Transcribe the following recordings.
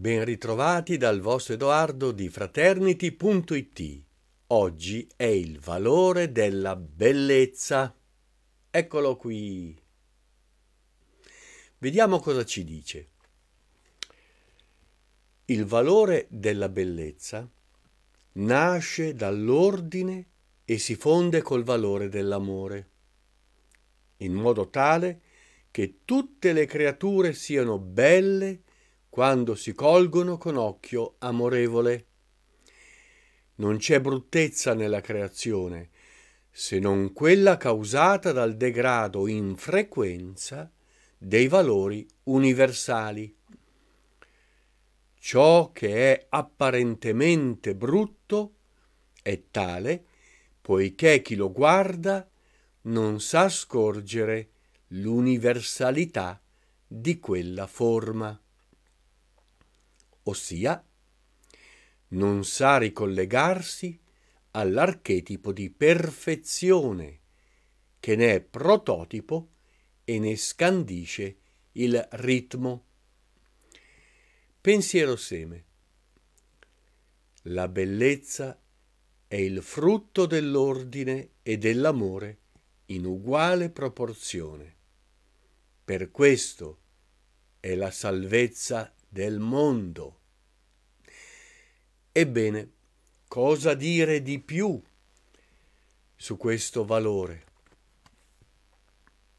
Ben ritrovati dal vostro Edoardo di Fraternity.it. Oggi è il valore della bellezza. Eccolo qui. Vediamo cosa ci dice. Il valore della bellezza nasce dall'ordine e si fonde col valore dell'amore, in modo tale che tutte le creature siano belle quando si colgono con occhio amorevole. Non c'è bruttezza nella creazione, se non quella causata dal degrado in frequenza dei valori universali. Ciò che è apparentemente brutto è tale poiché chi lo guarda non sa scorgere l'universalità di quella forma ossia non sa ricollegarsi all'archetipo di perfezione che ne è prototipo e ne scandisce il ritmo. Pensiero seme. La bellezza è il frutto dell'ordine e dell'amore in uguale proporzione. Per questo è la salvezza del mondo. Ebbene, cosa dire di più su questo valore?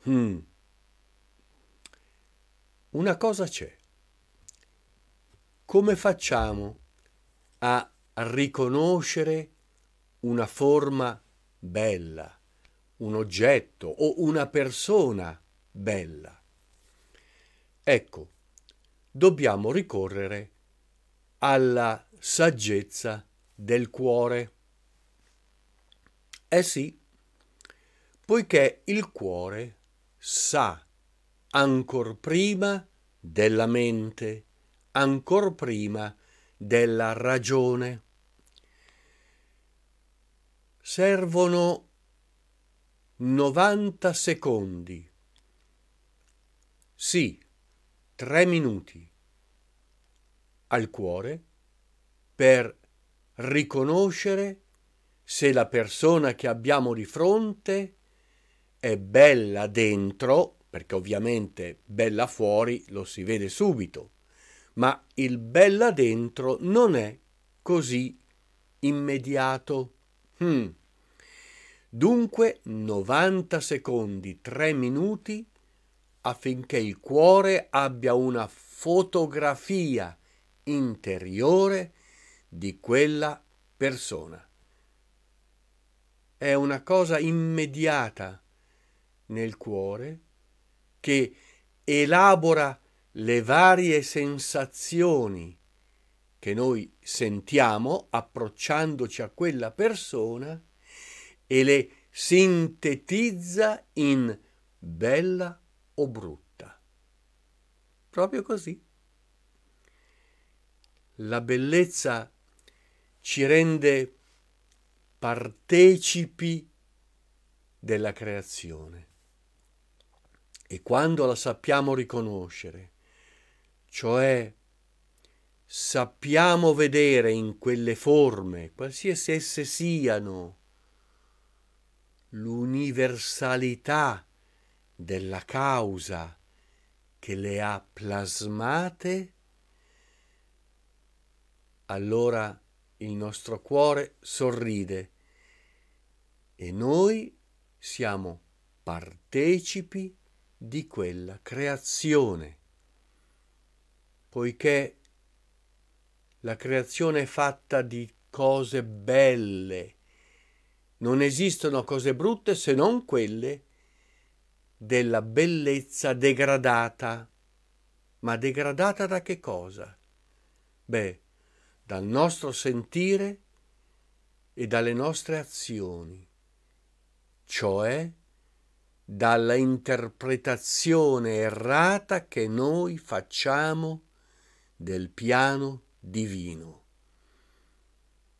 Hmm. Una cosa c'è. Come facciamo a riconoscere una forma bella, un oggetto o una persona bella? Ecco, dobbiamo ricorrere alla saggezza del cuore. Eh sì, poiché il cuore sa ancor prima della mente, ancor prima della ragione. Servono 90 secondi. Sì, tre minuti al cuore per riconoscere se la persona che abbiamo di fronte è bella dentro, perché ovviamente bella fuori lo si vede subito, ma il bella dentro non è così immediato. Hmm. Dunque 90 secondi, 3 minuti affinché il cuore abbia una fotografia interiore di quella persona. È una cosa immediata nel cuore che elabora le varie sensazioni che noi sentiamo approcciandoci a quella persona e le sintetizza in bella o brutta. Proprio così. La bellezza ci rende partecipi della creazione. E quando la sappiamo riconoscere, cioè sappiamo vedere in quelle forme, qualsiasi esse siano, l'universalità della causa che le ha plasmate, allora il nostro cuore sorride e noi siamo partecipi di quella creazione, poiché la creazione è fatta di cose belle, non esistono cose brutte se non quelle della bellezza degradata. Ma degradata da che cosa? Beh, dal nostro sentire e dalle nostre azioni, cioè dalla interpretazione errata che noi facciamo del piano divino,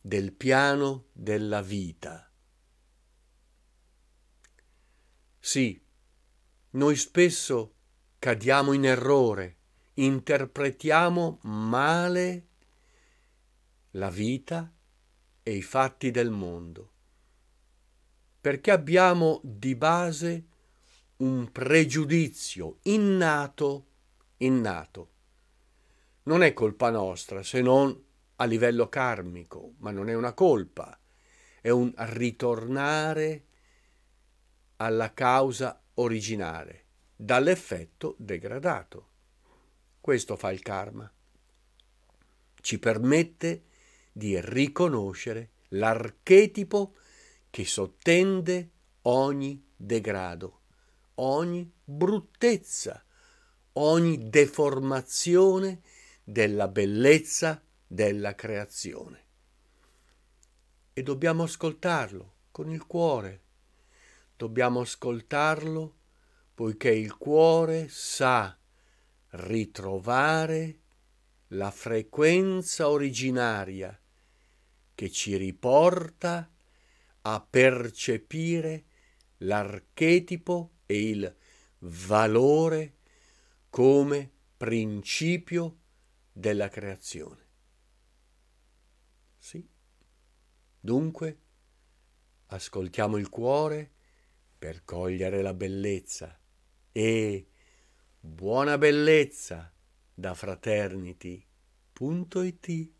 del piano della vita. Sì, noi spesso cadiamo in errore interpretiamo male la vita e i fatti del mondo, perché abbiamo di base un pregiudizio innato, innato. Non è colpa nostra se non a livello karmico, ma non è una colpa, è un ritornare alla causa originale, dall'effetto degradato. Questo fa il karma. Ci permette di riconoscere l'archetipo che sottende ogni degrado, ogni bruttezza, ogni deformazione della bellezza della creazione. E dobbiamo ascoltarlo con il cuore. Dobbiamo ascoltarlo poiché il cuore sa ritrovare la frequenza originaria che ci riporta a percepire l'archetipo e il valore come principio della creazione. Sì. Dunque, ascoltiamo il cuore per cogliere la bellezza e buona bellezza da fraternity.it